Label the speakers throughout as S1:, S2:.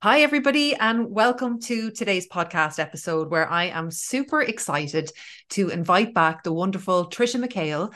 S1: Hi, everybody, and welcome to today's podcast episode where I am super excited to invite back the wonderful Trisha MacHale.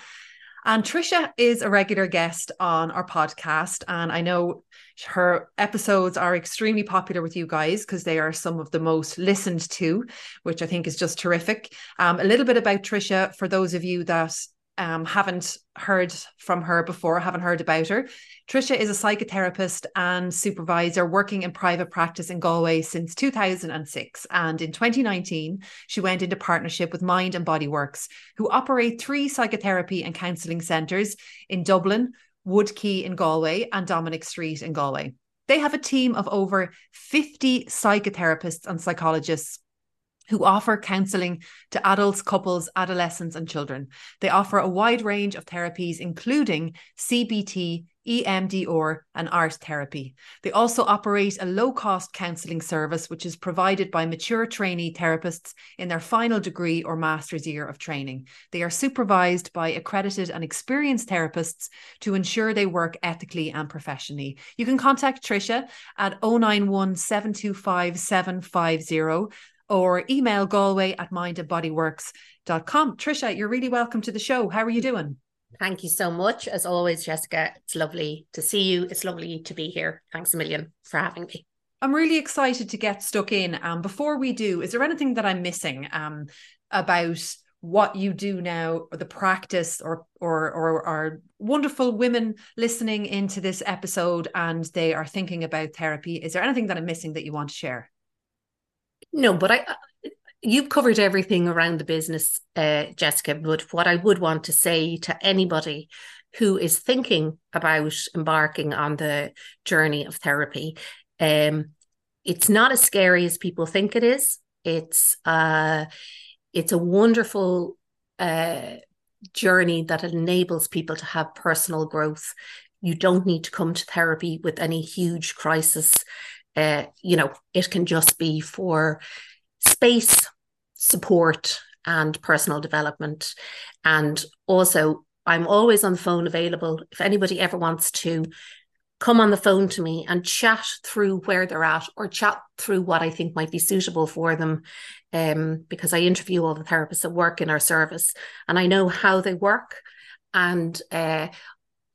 S1: And Trisha is a regular guest on our podcast. And I know her episodes are extremely popular with you guys because they are some of the most listened to, which I think is just terrific. Um, a little bit about Trisha for those of you that um, haven't heard from her before, haven't heard about her. Trisha is a psychotherapist and supervisor working in private practice in Galway since 2006. And in 2019, she went into partnership with Mind and Body Works, who operate three psychotherapy and counselling centres in Dublin, Woodquay in Galway, and Dominic Street in Galway. They have a team of over 50 psychotherapists and psychologists who offer counseling to adults, couples, adolescents, and children. They offer a wide range of therapies, including CBT, EMDR, and art therapy. They also operate a low cost counselling service, which is provided by mature trainee therapists in their final degree or master's year of training. They are supervised by accredited and experienced therapists to ensure they work ethically and professionally. You can contact Trisha at 091 725 750 or email galway at mindandbodyworks.com. Trisha, you're really welcome to the show. How are you doing?
S2: Thank you so much. As always, Jessica, it's lovely to see you. It's lovely to be here. Thanks a million for having me.
S1: I'm really excited to get stuck in. Um, before we do, is there anything that I'm missing um, about what you do now, or the practice, or or or are wonderful women listening into this episode and they are thinking about therapy? Is there anything that I'm missing that you want to share?
S2: No, but I you've covered everything around the business, uh, Jessica. But what I would want to say to anybody who is thinking about embarking on the journey of therapy, um, it's not as scary as people think it is. It's uh, it's a wonderful uh, journey that enables people to have personal growth. You don't need to come to therapy with any huge crisis uh, you know, it can just be for space, support, and personal development. And also, I'm always on the phone available. If anybody ever wants to come on the phone to me and chat through where they're at or chat through what I think might be suitable for them. Um, because I interview all the therapists that work in our service and I know how they work. And uh,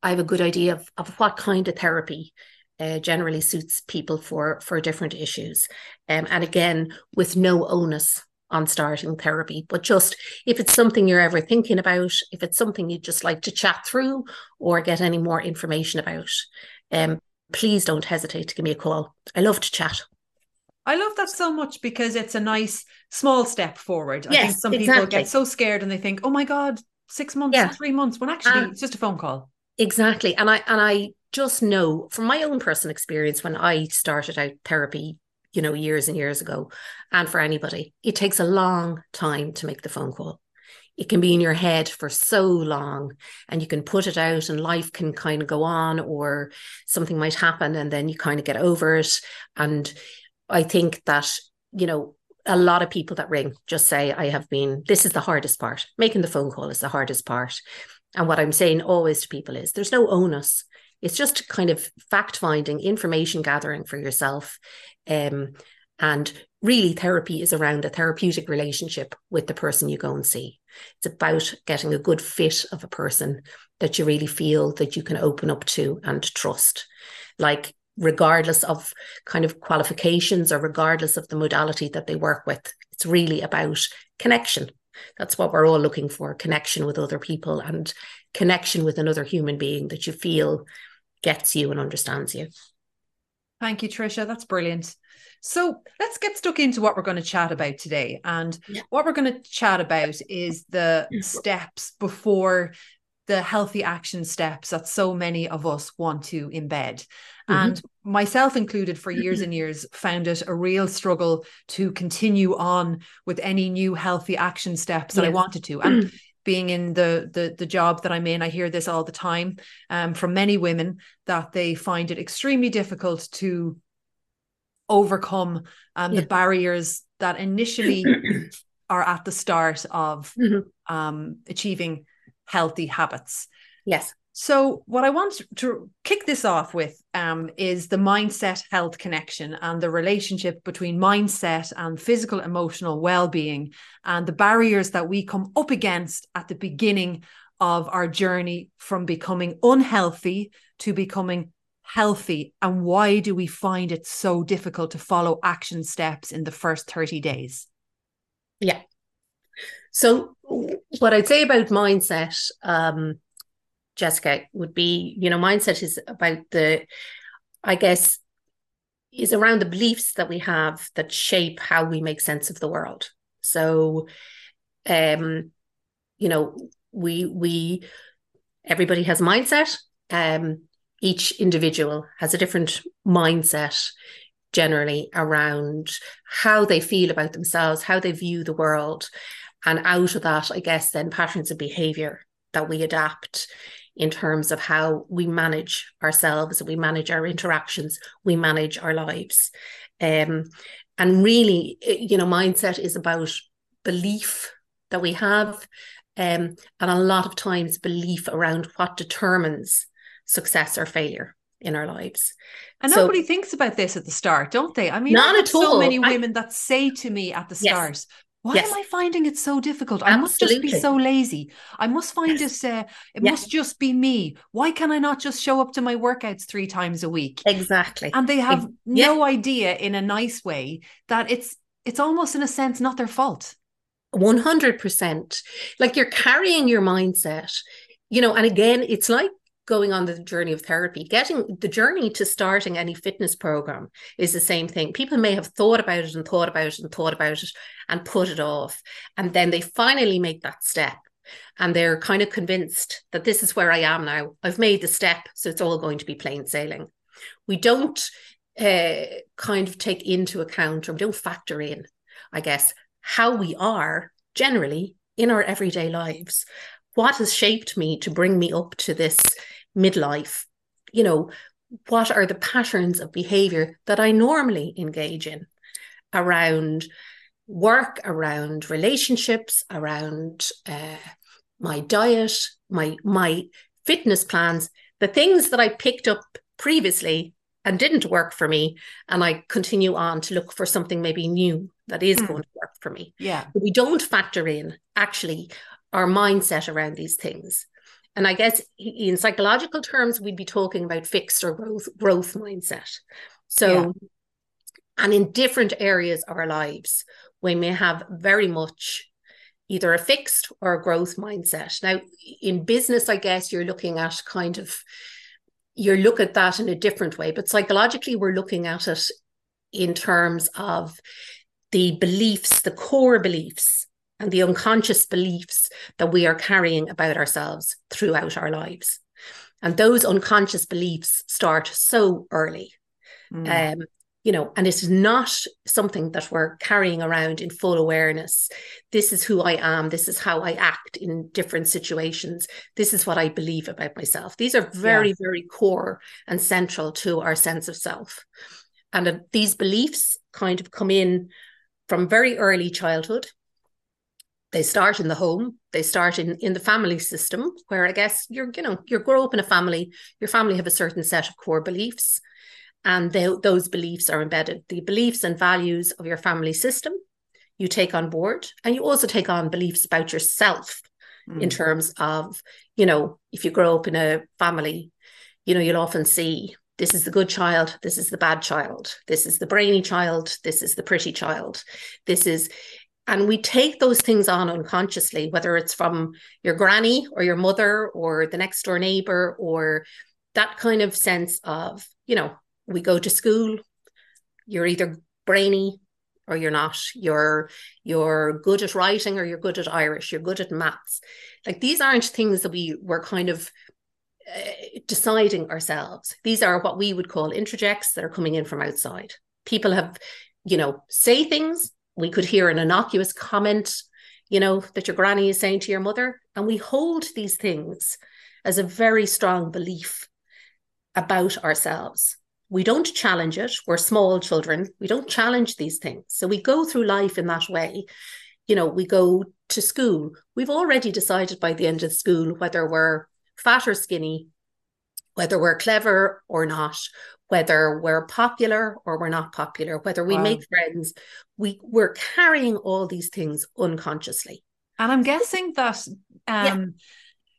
S2: I have a good idea of, of what kind of therapy uh, generally suits people for for different issues um, and again with no onus on starting therapy but just if it's something you're ever thinking about if it's something you'd just like to chat through or get any more information about um, please don't hesitate to give me a call i love to chat
S1: I love that so much because it's a nice small step forward.
S2: Yes,
S1: I think some
S2: exactly.
S1: people get so scared and they think, "Oh my god, six months,
S2: Yeah.
S1: three months," when actually
S2: And-
S1: it's just a phone call.
S2: Exactly. And I and I just know from my own personal experience when I started out therapy, you know, years and years ago, and for anybody, it takes a long time to make the phone call. It can be in your head for so long and you can put it out and life can kind of go on or something might happen and then you kind of get over it. And I think that, you know, a lot of people that ring just say, I have been, this is the hardest part. Making the phone call is the hardest part. And what I'm saying always to people is there's no onus. It's just kind of fact finding, information gathering for yourself. Um, and really, therapy is around a therapeutic relationship with the person you go and see. It's about getting a good fit of a person that you really feel that you can open up to and trust. Like, regardless of kind of qualifications or regardless of the modality that they work with, it's really about connection. That's what we're all looking for connection with other people and connection with another human being that you feel gets you and understands you.
S1: Thank you, Trisha. That's brilliant. So let's get stuck into what we're going to chat about today. And
S2: Yeah.
S1: what we're going to chat about is the steps before the healthy action steps that so many of us want to embed.
S2: Mhm.
S1: And myself included, for years and years, found it a real struggle to continue on with any new healthy action steps that I wanted to. And being in the the the job that I'm in, I hear this all the time um, from many women that they find it extremely difficult to overcome um,
S2: Yeah.
S1: the barriers that initially are at the start of
S2: Mhm.
S1: um, achieving healthy habits.
S2: Yes.
S1: So, what I want to kick this off with um, is the mindset health connection and the relationship between mindset and physical emotional well being and the barriers that we come up against at the beginning of our journey from becoming unhealthy to becoming healthy. And why do we find it so difficult to follow action steps in the first 30 days?
S2: Yeah. So, what I'd say about mindset, um, Jessica, would be, you know, mindset is about the, I guess, is around the beliefs that we have that shape how we make sense of the world. So, um, you know, we we everybody has mindset. Um, each individual has a different mindset generally around how they feel about themselves, how they view the world. And out of that, I guess, then patterns of behavior that we adapt in terms of how we manage ourselves, we manage our interactions, we manage our lives. Um, and really, you know, mindset is about belief that we have, um, and a lot of times belief around what determines success or failure in our lives.
S1: And so, nobody thinks about this at the start, don't they? I mean, not at all. So many women I, that say to me at the start, yes. Why yes. am I finding it so difficult? Absolutely. I must just be so lazy. I must find yes. it. Uh, it yes. must just be me. Why can I not just show up to my workouts three times a week?
S2: Exactly.
S1: And they have no idea, in a nice way, that it's it's almost in a sense not their fault.
S2: One hundred percent. Like you're carrying your mindset, you know. And again, it's like going on the journey of therapy, getting the journey to starting any fitness program is the same thing. People may have thought about it and thought about it and thought about it and put it off. And then they finally make that step and they're kind of convinced that this is where I am now. I've made the step, so it's all going to be plain sailing. We don't uh, kind of take into account or we don't factor in, I guess, how we are generally in our everyday lives. What has shaped me to bring me up to this midlife, you know, what are the patterns of behavior that I normally engage in around work, around relationships, around uh, my diet, my my fitness plans, the things that I picked up previously and didn't work for me, and I continue on to look for something maybe new that is mm. going to work for me.
S1: Yeah,
S2: but we don't factor in actually our mindset around these things. And I guess in psychological terms, we'd be talking about fixed or growth growth mindset. So, yeah. and in different areas of our lives, we may have very much either a fixed or a growth mindset. Now, in business, I guess you're looking at kind of you look at that in a different way, but psychologically, we're looking at it in terms of the beliefs, the core beliefs and the unconscious beliefs that we are carrying about ourselves throughout our lives. And those unconscious beliefs start so early. Mm. Um, you know, and it's not something that we're carrying around in full awareness. This is who I am. This is how I act in different situations. This is what I believe about myself. These are very, yeah. very core and central to our sense of self. And uh, these beliefs kind of come in from very early childhood they start in the home they start in in the family system where i guess you're you know you grow up in a family your family have a certain set of core beliefs and they, those beliefs are embedded the beliefs and values of your family system you take on board and you also take on beliefs about yourself mm. in terms of you know if you grow up in a family you know you'll often see this is the good child this is the bad child this is the brainy child this is the pretty child this is and we take those things on unconsciously, whether it's from your granny or your mother or the next door neighbor or that kind of sense of, you know, we go to school, you're either brainy or you're not. You're you're good at writing or you're good at Irish, you're good at maths. Like these aren't things that we were kind of uh, deciding ourselves. These are what we would call interjects that are coming in from outside. People have, you know, say things we could hear an innocuous comment, you know, that your granny is saying to your mother. And we hold these things as a very strong belief about ourselves. We don't challenge it. We're small children. We don't challenge these things. So we go through life in that way. You know, we go to school. We've already decided by the end of school whether we're fat or skinny, whether we're clever or not, whether we're popular or we're not popular, whether we wow. make friends, we we're carrying all these things unconsciously.
S1: And I'm guessing that um yeah.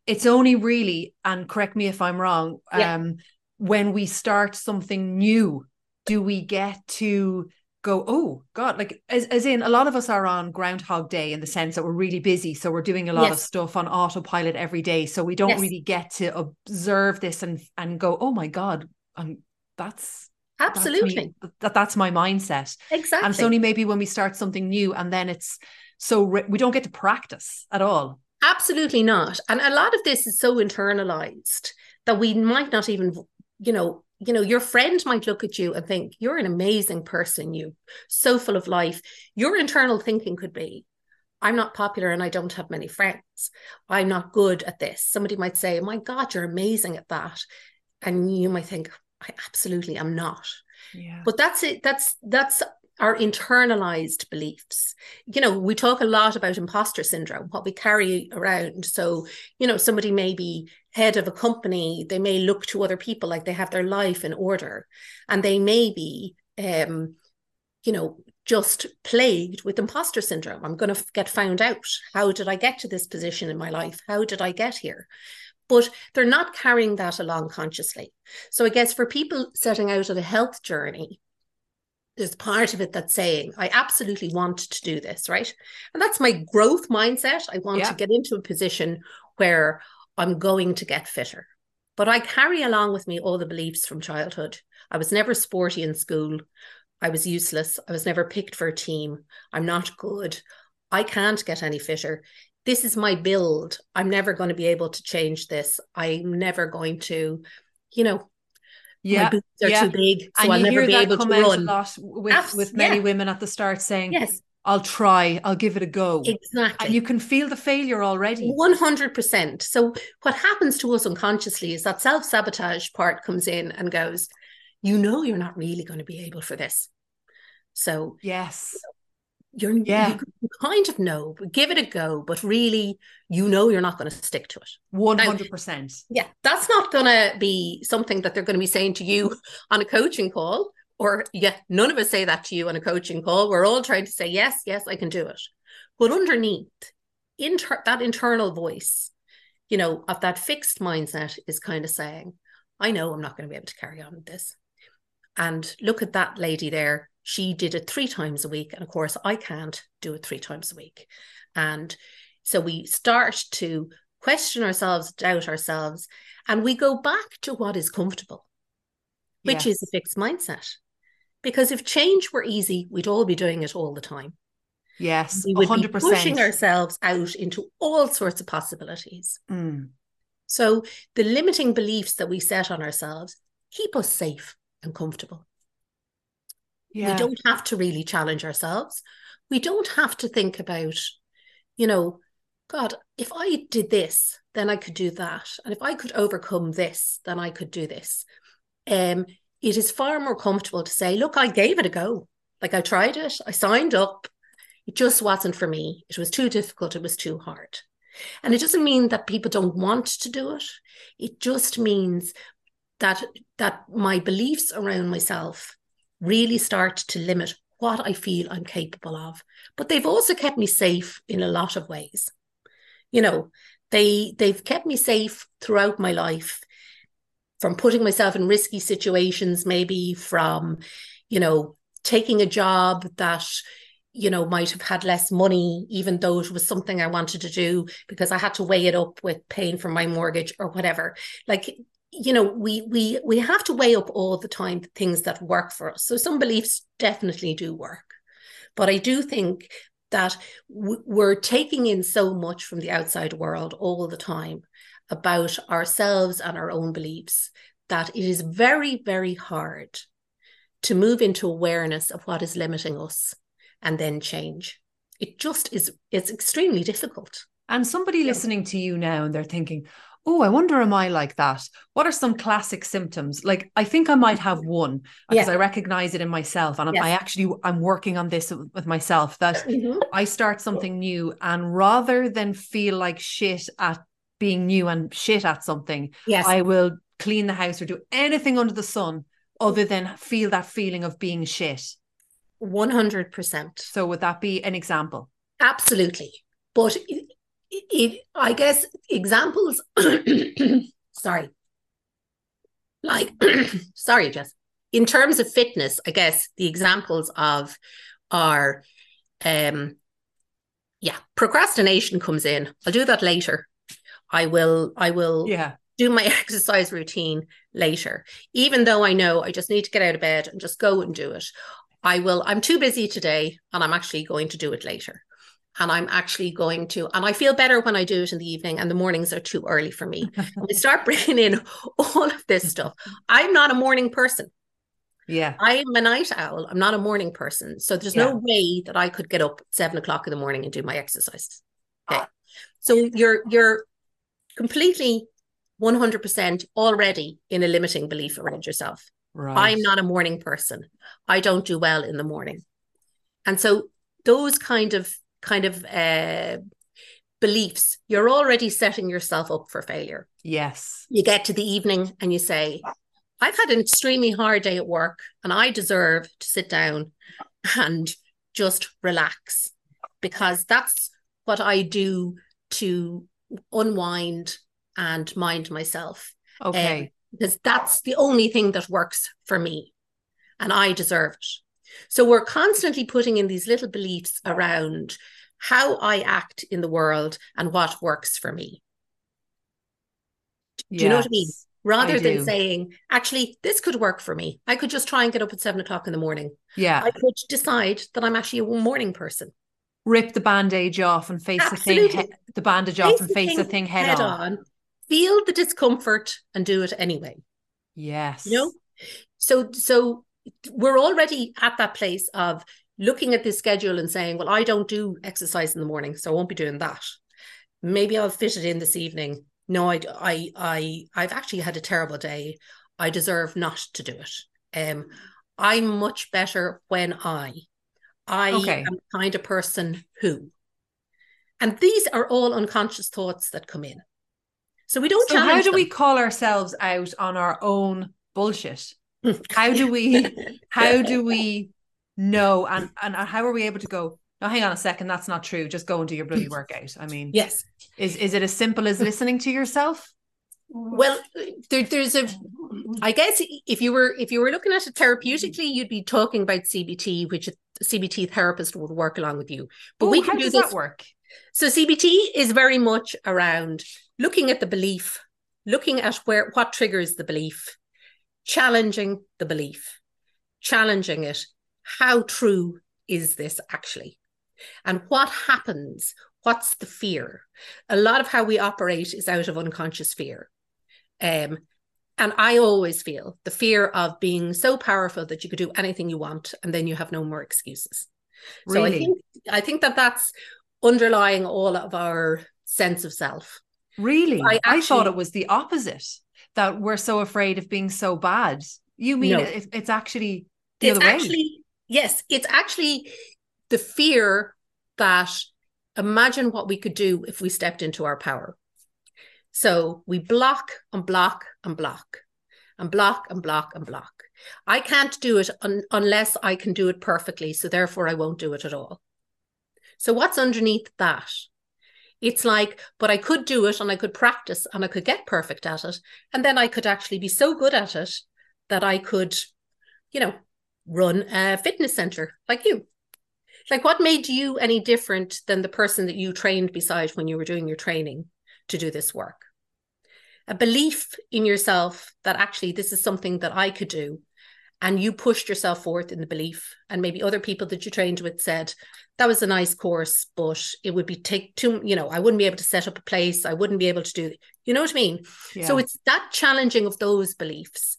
S1: it's only really, and correct me if I'm wrong, um, yeah. when we start something new, do we get to go, oh God, like as, as in a lot of us are on Groundhog Day in the sense that we're really busy. So we're doing a lot yes. of stuff on autopilot every day. So we don't yes. really get to observe this and and go, oh my God, I'm that's
S2: absolutely
S1: that's that that's my mindset.
S2: Exactly.
S1: And it's only maybe when we start something new and then it's so we don't get to practice at all.
S2: Absolutely not. And a lot of this is so internalized that we might not even, you know, you know your friend might look at you and think you're an amazing person you so full of life your internal thinking could be i'm not popular and i don't have many friends i'm not good at this somebody might say oh my god you're amazing at that and you might think i absolutely am not
S1: yeah.
S2: but that's it that's that's our internalized beliefs. You know, we talk a lot about imposter syndrome, what we carry around. So, you know, somebody may be head of a company, they may look to other people like they have their life in order, and they may be, um, you know, just plagued with imposter syndrome. I'm going to get found out. How did I get to this position in my life? How did I get here? But they're not carrying that along consciously. So I guess for people setting out on a health journey, there's part of it that's saying, I absolutely want to do this, right? And that's my growth mindset. I want yeah. to get into a position where I'm going to get fitter. But I carry along with me all the beliefs from childhood. I was never sporty in school. I was useless. I was never picked for a team. I'm not good. I can't get any fitter. This is my build. I'm never going to be able to change this. I'm never going to, you know,
S1: yeah, my
S2: boots are
S1: yeah.
S2: too big, so
S1: and
S2: I'll never be able to run.
S1: A lot with with many yeah. women at the start saying,
S2: "Yes,
S1: I'll try, I'll give it a go."
S2: Exactly,
S1: and you can feel the failure already.
S2: One hundred percent. So what happens to us unconsciously is that self sabotage part comes in and goes, "You know, you're not really going to be able for this." So
S1: yes,
S2: you're yeah. you kind of know, give it a go, but really you know you're not going to stick to it.
S1: 100%.
S2: yeah, that's not going to be something that they're going to be saying to you on a coaching call or yeah, none of us say that to you on a coaching call. We're all trying to say yes, yes, I can do it. But underneath inter- that internal voice, you know, of that fixed mindset is kind of saying, I know I'm not going to be able to carry on with this. And look at that lady there she did it three times a week. And of course, I can't do it three times a week. And so we start to question ourselves, doubt ourselves, and we go back to what is comfortable, which yes. is a fixed mindset. Because if change were easy, we'd all be doing it all the time.
S1: Yes,
S2: we would 100%. be pushing ourselves out into all sorts of possibilities.
S1: Mm.
S2: So the limiting beliefs that we set on ourselves keep us safe and comfortable. Yeah. We don't have to really challenge ourselves. We don't have to think about, you know, God, if I did this, then I could do that. And if I could overcome this, then I could do this. Um, it is far more comfortable to say, look, I gave it a go. Like I tried it, I signed up. It just wasn't for me. It was too difficult. It was too hard. And it doesn't mean that people don't want to do it. It just means that that my beliefs around myself really start to limit what I feel I'm capable of. But they've also kept me safe in a lot of ways. You know, they they've kept me safe throughout my life from putting myself in risky situations, maybe from, you know, taking a job that you know might have had less money even though it was something i wanted to do because i had to weigh it up with paying for my mortgage or whatever like you know we we we have to weigh up all the time the things that work for us. So some beliefs definitely do work. But i do think that we're taking in so much from the outside world all the time about ourselves and our own beliefs that it is very very hard to move into awareness of what is limiting us and then change. It just is it's extremely difficult.
S1: And somebody listening to you now and they're thinking oh, I wonder, am I like that? What are some classic symptoms? Like, I think I might have one because yeah. I recognize it in myself. And yes. I actually, I'm working on this with myself that mm-hmm. I start something new and rather than feel like shit at being new and shit at something,
S2: yes.
S1: I will clean the house or do anything under the sun other than feel that feeling of being shit.
S2: 100%.
S1: So would that be an example?
S2: Absolutely. But it, I guess examples, sorry, like, sorry, Jess. In terms of fitness, I guess the examples of are, um, yeah, procrastination comes in. I'll do that later. I will, I will,
S1: yeah,
S2: do my exercise routine later, even though I know I just need to get out of bed and just go and do it. I will, I'm too busy today and I'm actually going to do it later. And I'm actually going to, and I feel better when I do it in the evening, and the mornings are too early for me. we start bringing in all of this stuff. I'm not a morning person.
S1: Yeah.
S2: I'm a night owl. I'm not a morning person. So there's yeah. no way that I could get up seven o'clock in the morning and do my exercises. Ah. Okay. So you're you're completely 100% already in a limiting belief around yourself. Right. I'm not a morning person. I don't do well in the morning. And so those kind of kind of uh, beliefs, you're already setting yourself up for failure.
S1: Yes.
S2: You get to the evening and you say, I've had an extremely hard day at work and I deserve to sit down and just relax because that's what I do to unwind and mind myself.
S1: Okay. Um,
S2: because that's the only thing that works for me and I deserve it. So we're constantly putting in these little beliefs around how I act in the world and what works for me. Do yes, you know what I mean? Rather I than saying, actually, this could work for me. I could just try and get up at seven o'clock in the morning.
S1: Yeah.
S2: I could decide that I'm actually a morning person.
S1: Rip the bandage off and face Absolutely. the thing, he- the bandage face off and face the thing head, head on. on
S2: feel the discomfort and do it anyway.
S1: Yes.
S2: You know? So so we're already at that place of looking at this schedule and saying, well, I don't do exercise in the morning, so I won't be doing that. Maybe I'll fit it in this evening. No, I I I I've actually had a terrible day. I deserve not to do it. Um I'm much better when I I okay. am the kind of person who. And these are all unconscious thoughts that come in. So we don't.
S1: So how do
S2: them.
S1: we call ourselves out on our own bullshit? How do we? How do we know? And and how are we able to go? No, hang on a second. That's not true. Just go and do your bloody workout. I mean,
S2: yes.
S1: Is is it as simple as listening to yourself?
S2: Well, there, there's a. I guess if you were if you were looking at it therapeutically, you'd be talking about CBT, which a CBT therapist would work along with you.
S1: But Ooh, we can do this. work?
S2: So CBT is very much around looking at the belief, looking at where what triggers the belief, challenging the belief, challenging it. How true is this actually? And what happens? What's the fear? A lot of how we operate is out of unconscious fear. Um, and I always feel the fear of being so powerful that you could do anything you want and then you have no more excuses. Really? So I think I think that that's underlying all of our sense of self.
S1: Really? I, actually, I thought it was the opposite that we're so afraid of being so bad. You mean no. it, it's actually the
S2: it's
S1: other
S2: actually,
S1: way?
S2: Yes, it's actually the fear that imagine what we could do if we stepped into our power. So we block and block and block and block and block and block. I can't do it un- unless I can do it perfectly. So therefore, I won't do it at all. So, what's underneath that? It's like, but I could do it and I could practice and I could get perfect at it. And then I could actually be so good at it that I could, you know, run a fitness center like you. Like, what made you any different than the person that you trained beside when you were doing your training to do this work? A belief in yourself that actually this is something that I could do and you pushed yourself forth in the belief and maybe other people that you trained with said that was a nice course but it would be take too you know i wouldn't be able to set up a place i wouldn't be able to do you know what i mean? Yeah. so it's that challenging of those beliefs.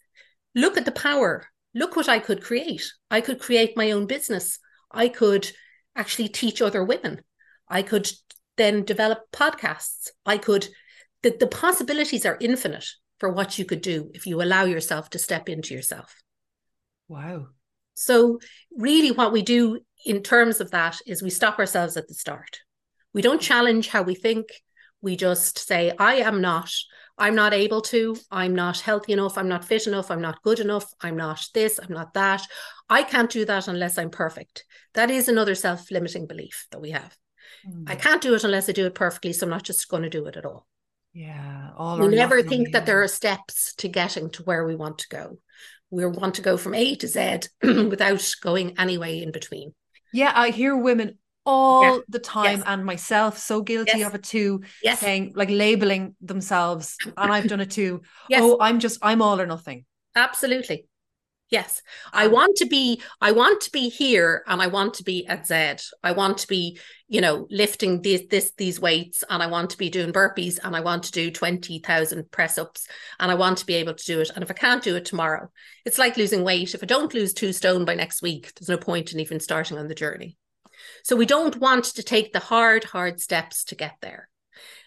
S2: Look at the power. Look what i could create. I could create my own business. I could actually teach other women. I could then develop podcasts. I could the, the possibilities are infinite for what you could do if you allow yourself to step into yourself
S1: Wow.
S2: So, really, what we do in terms of that is we stop ourselves at the start. We don't challenge how we think. We just say, I am not, I'm not able to, I'm not healthy enough, I'm not fit enough, I'm not good enough, I'm not this, I'm not that. I can't do that unless I'm perfect. That is another self limiting belief that we have. Mm. I can't do it unless I do it perfectly. So I'm not just going to do it at all.
S1: Yeah.
S2: All we never think that there are steps to getting to where we want to go. We want to go from A to Z without going any way in between.
S1: Yeah, I hear women all yeah. the time yes. and myself so guilty yes. of it too yes. saying like labeling themselves and I've done it too yes. oh I'm just I'm all or nothing
S2: absolutely yes. I um, want to be I want to be here and I want to be at Z. I want to be you know lifting these this these weights and I want to be doing burpees and I want to do 20,000 press ups and I want to be able to do it. And if I can't do it tomorrow it's like losing weight. If I don't lose 2 stone by next week there's no point in even starting on the journey. So we don't want to take the hard, hard steps to get there.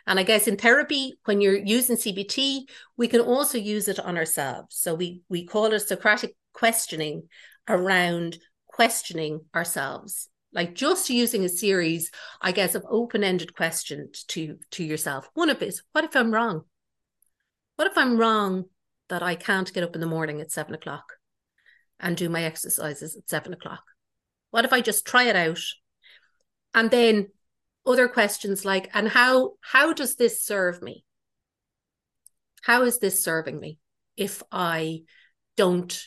S2: And I guess in therapy, when you're using CBT, we can also use it on ourselves. So we we call it Socratic questioning around questioning ourselves. Like just using a series, I guess, of open-ended questions to to yourself. One of is, what if I'm wrong? What if I'm wrong that I can't get up in the morning at seven o'clock and do my exercises at seven o'clock? What if I just try it out and then other questions like and how how does this serve me how is this serving me if i don't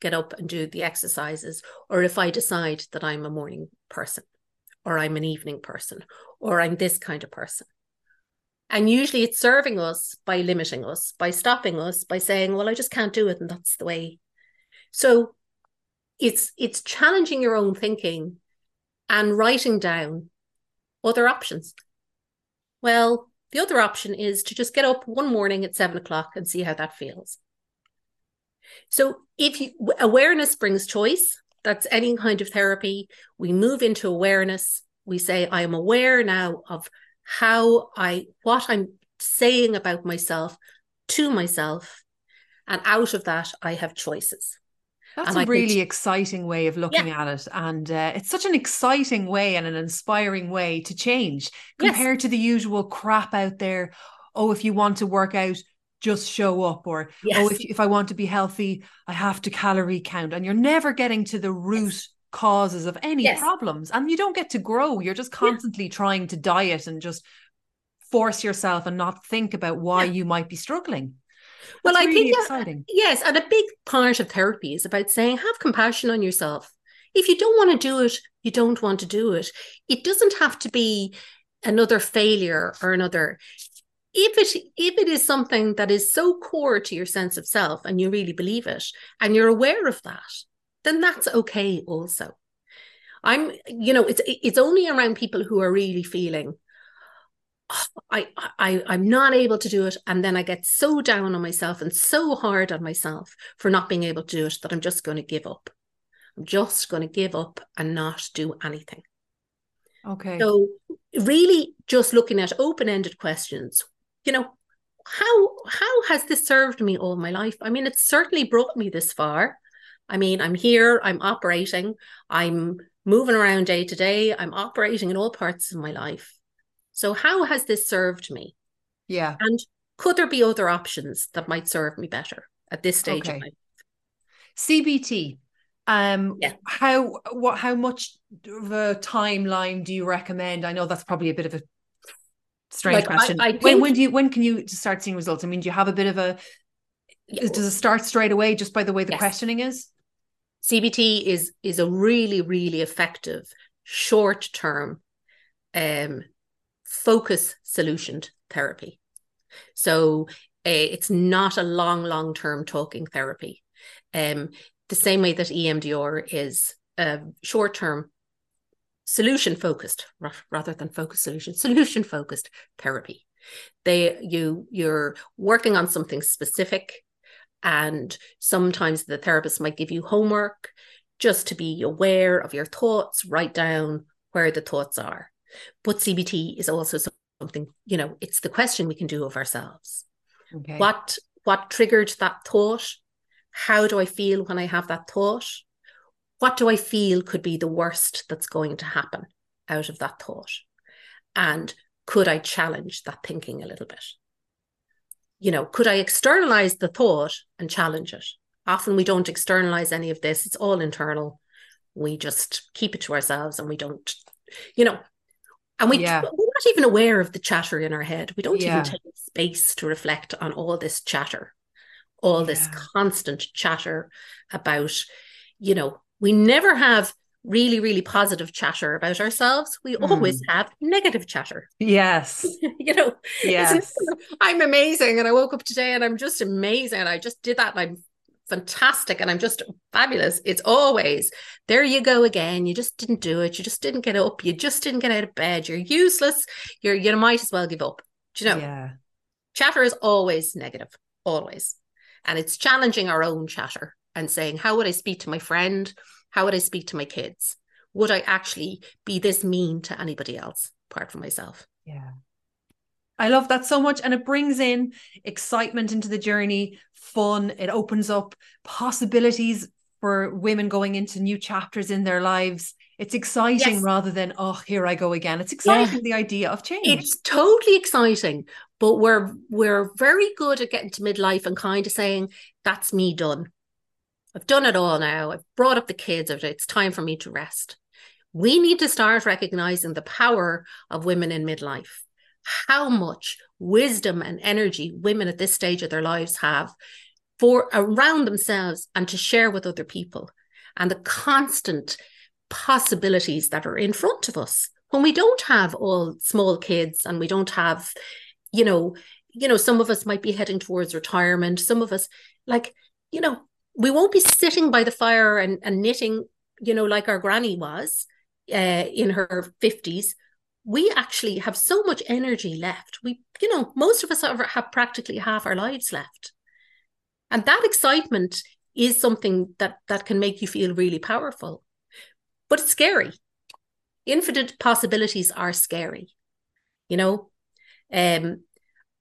S2: get up and do the exercises or if i decide that i'm a morning person or i'm an evening person or i'm this kind of person and usually it's serving us by limiting us by stopping us by saying well i just can't do it and that's the way so it's it's challenging your own thinking and writing down other options. Well, the other option is to just get up one morning at seven o'clock and see how that feels. So, if you, awareness brings choice, that's any kind of therapy. We move into awareness. We say, I am aware now of how I, what I'm saying about myself to myself. And out of that, I have choices.
S1: That's and a I really exciting way of looking yeah. at it. And uh, it's such an exciting way and an inspiring way to change compared yes. to the usual crap out there. Oh, if you want to work out, just show up. Or, yes. oh, if, if I want to be healthy, I have to calorie count. And you're never getting to the root. Yes. causes of any yes. problems and you don't get to grow you're just constantly yeah. trying to diet and just force yourself and not think about why yeah. you might be struggling
S2: well, That's I really think exciting. yes, and a big part of therapy is about saying have compassion on yourself. If you don't want to do it, you don't want to do it. It doesn't have to be another failure or another if it if it is something that is so core to your sense of self and you really believe it and you're aware of that then that's okay also i'm you know it's it's only around people who are really feeling oh, I, I I'm not able to do it, and then I get so down on myself and so hard on myself for not being able to do it that I'm just going to give up. I'm just going to give up and not do anything.
S1: Okay.
S2: So really, just looking at open-ended questions. You know, how how has this served me all my life? I mean, it's certainly brought me this far. I mean, I'm here. I'm operating. I'm moving around day to day. I'm operating in all parts of my life so, how has this served me?
S1: Yeah.
S2: And could there be other options that might serve me better at this stage okay. of my life?
S1: CBT. Um, yeah. How what? How much of a timeline do you recommend? I know that's probably a bit of a strange like, question. I, I when when do you when can you start seeing results? I mean, do you have a bit of a? Does it start straight away just by the way the yes. questioning is?
S2: CBT is is a really really effective short term um focus solutioned therapy. So uh, it's not a long, long term talking therapy. Um, the same way that EMDR is a short term solution focused rather than focus solution solution focused therapy they you you're working on something specific and sometimes the therapist might give you homework just to be aware of your thoughts write down where the thoughts are but CBT is also something, you know, it's the question we can do of ourselves. Okay. What what triggered that thought? How do I feel when I have that thought? What do I feel could be the worst that's going to happen out of that thought? And could I challenge that thinking a little bit? you know, could I externalize the thought and challenge it? Often we don't externalize any of this, it's all internal. We just keep it to ourselves and we don't, you know, and we, yeah. we're not even aware of the chatter in our head. We don't yeah. even take space to reflect on all this chatter, all yeah. this constant chatter about, you know, we never have really, really positive chatter about ourselves. We mm. always have negative chatter.
S1: Yes.
S2: you know,
S1: yes.
S2: I'm amazing. And I woke up today and I'm just amazing. And I just did that and I'm fantastic and I'm just fabulous. It's always there you go again. You just didn't do it. You just didn't get up. You just didn't get out of bed. You're useless. You're you might as well give up. Do you know?
S1: Yeah.
S2: Chatter is always negative, always. And it's challenging our own chatter and saying, how would I speak to my friend? How would I speak to my kids? Would I actually be this mean to anybody else apart from myself?
S1: Yeah. I love that so much. And it brings in excitement into the journey, fun. It opens up possibilities for women going into new chapters in their lives. It's exciting yes. rather than, oh, here I go again. It's exciting yeah. the idea of change.
S2: It's totally exciting. But we're we're very good at getting to midlife and kind of saying, that's me done. I've done it all now. I've brought up the kids. It's time for me to rest. We need to start recognizing the power of women in midlife how much wisdom and energy women at this stage of their lives have for around themselves and to share with other people and the constant possibilities that are in front of us when we don't have all small kids and we don't have you know you know some of us might be heading towards retirement some of us like you know we won't be sitting by the fire and, and knitting you know like our granny was uh, in her 50s we actually have so much energy left. We, you know, most of us have, have practically half our lives left. And that excitement is something that that can make you feel really powerful. But it's scary. Infinite possibilities are scary. You know, um,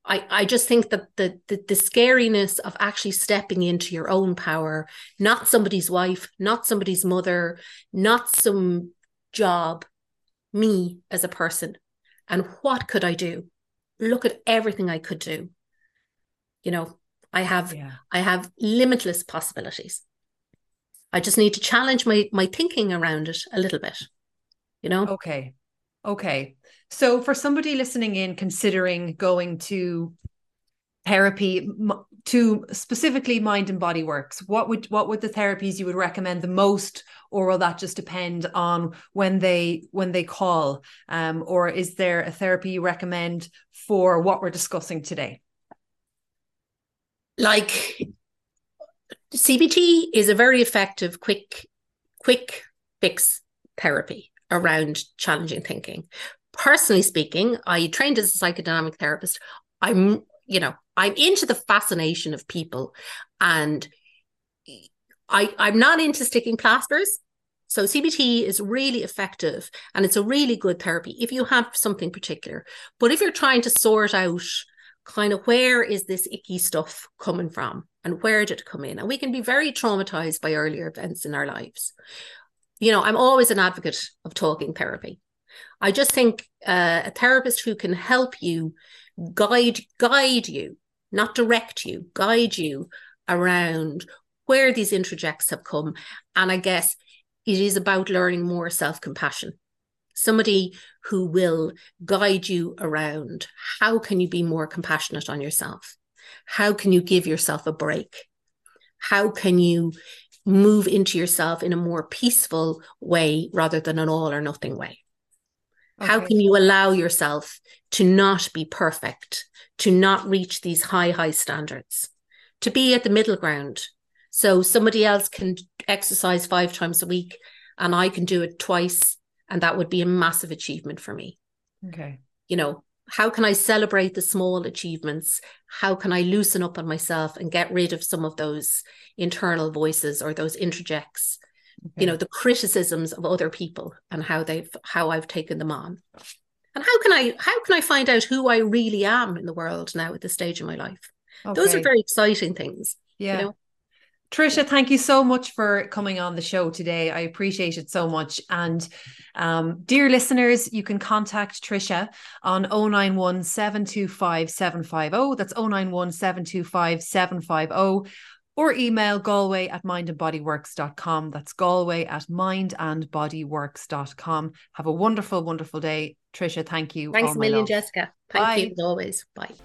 S2: I, I just think that the, the the scariness of actually stepping into your own power, not somebody's wife, not somebody's mother, not some job, me as a person and what could I do? Look at everything I could do. You know, I have yeah. I have limitless possibilities. I just need to challenge my my thinking around it a little bit. You know?
S1: Okay. Okay. So for somebody listening in considering going to therapy to specifically mind and body works what would what would the therapies you would recommend the most? Or will that just depend on when they when they call? Um, or is there a therapy you recommend for what we're discussing today?
S2: Like cbt is a very effective quick quick fix therapy around challenging thinking personally speaking i trained as a psychodynamic therapist i'm you know I'm into the fascination of people and I I'm not into sticking plasters. So CBT is really effective and it's a really good therapy if you have something particular. But if you're trying to sort out kind of where is this icky stuff coming from and where did it come in? And we can be very traumatized by earlier events in our lives. You know, I'm always an advocate of talking therapy. I just think uh, a therapist who can help you guide guide you not direct you, guide you around where these introjects have come. And I guess it is about learning more self compassion. Somebody who will guide you around how can you be more compassionate on yourself? How can you give yourself a break? How can you move into yourself in a more peaceful way rather than an all or nothing way? Okay. How can you allow yourself to not be perfect, to not reach these high, high standards, to be at the middle ground? So somebody else can exercise five times a week and I can do it twice. And that would be a massive achievement for me.
S1: Okay.
S2: You know, how can I celebrate the small achievements? How can I loosen up on myself and get rid of some of those internal voices or those interjects okay. you know the criticisms of other people and how they've how i've taken them on and how can i how can i find out who i really am in the world now at this stage of my life okay. those are very exciting things
S1: yeah
S2: you know?
S1: Trisha, thank you so much for coming on the show today. I appreciate it so much. And um, dear listeners, you can contact Trisha on 091 725 750. That's 091 725 750 or email galway at mindandbodyworks.com. That's galway at mindandbodyworks.com. Have a wonderful, wonderful day. Trisha, thank you.
S2: Thanks a million, Jessica. Thank Bye. you as always. Bye.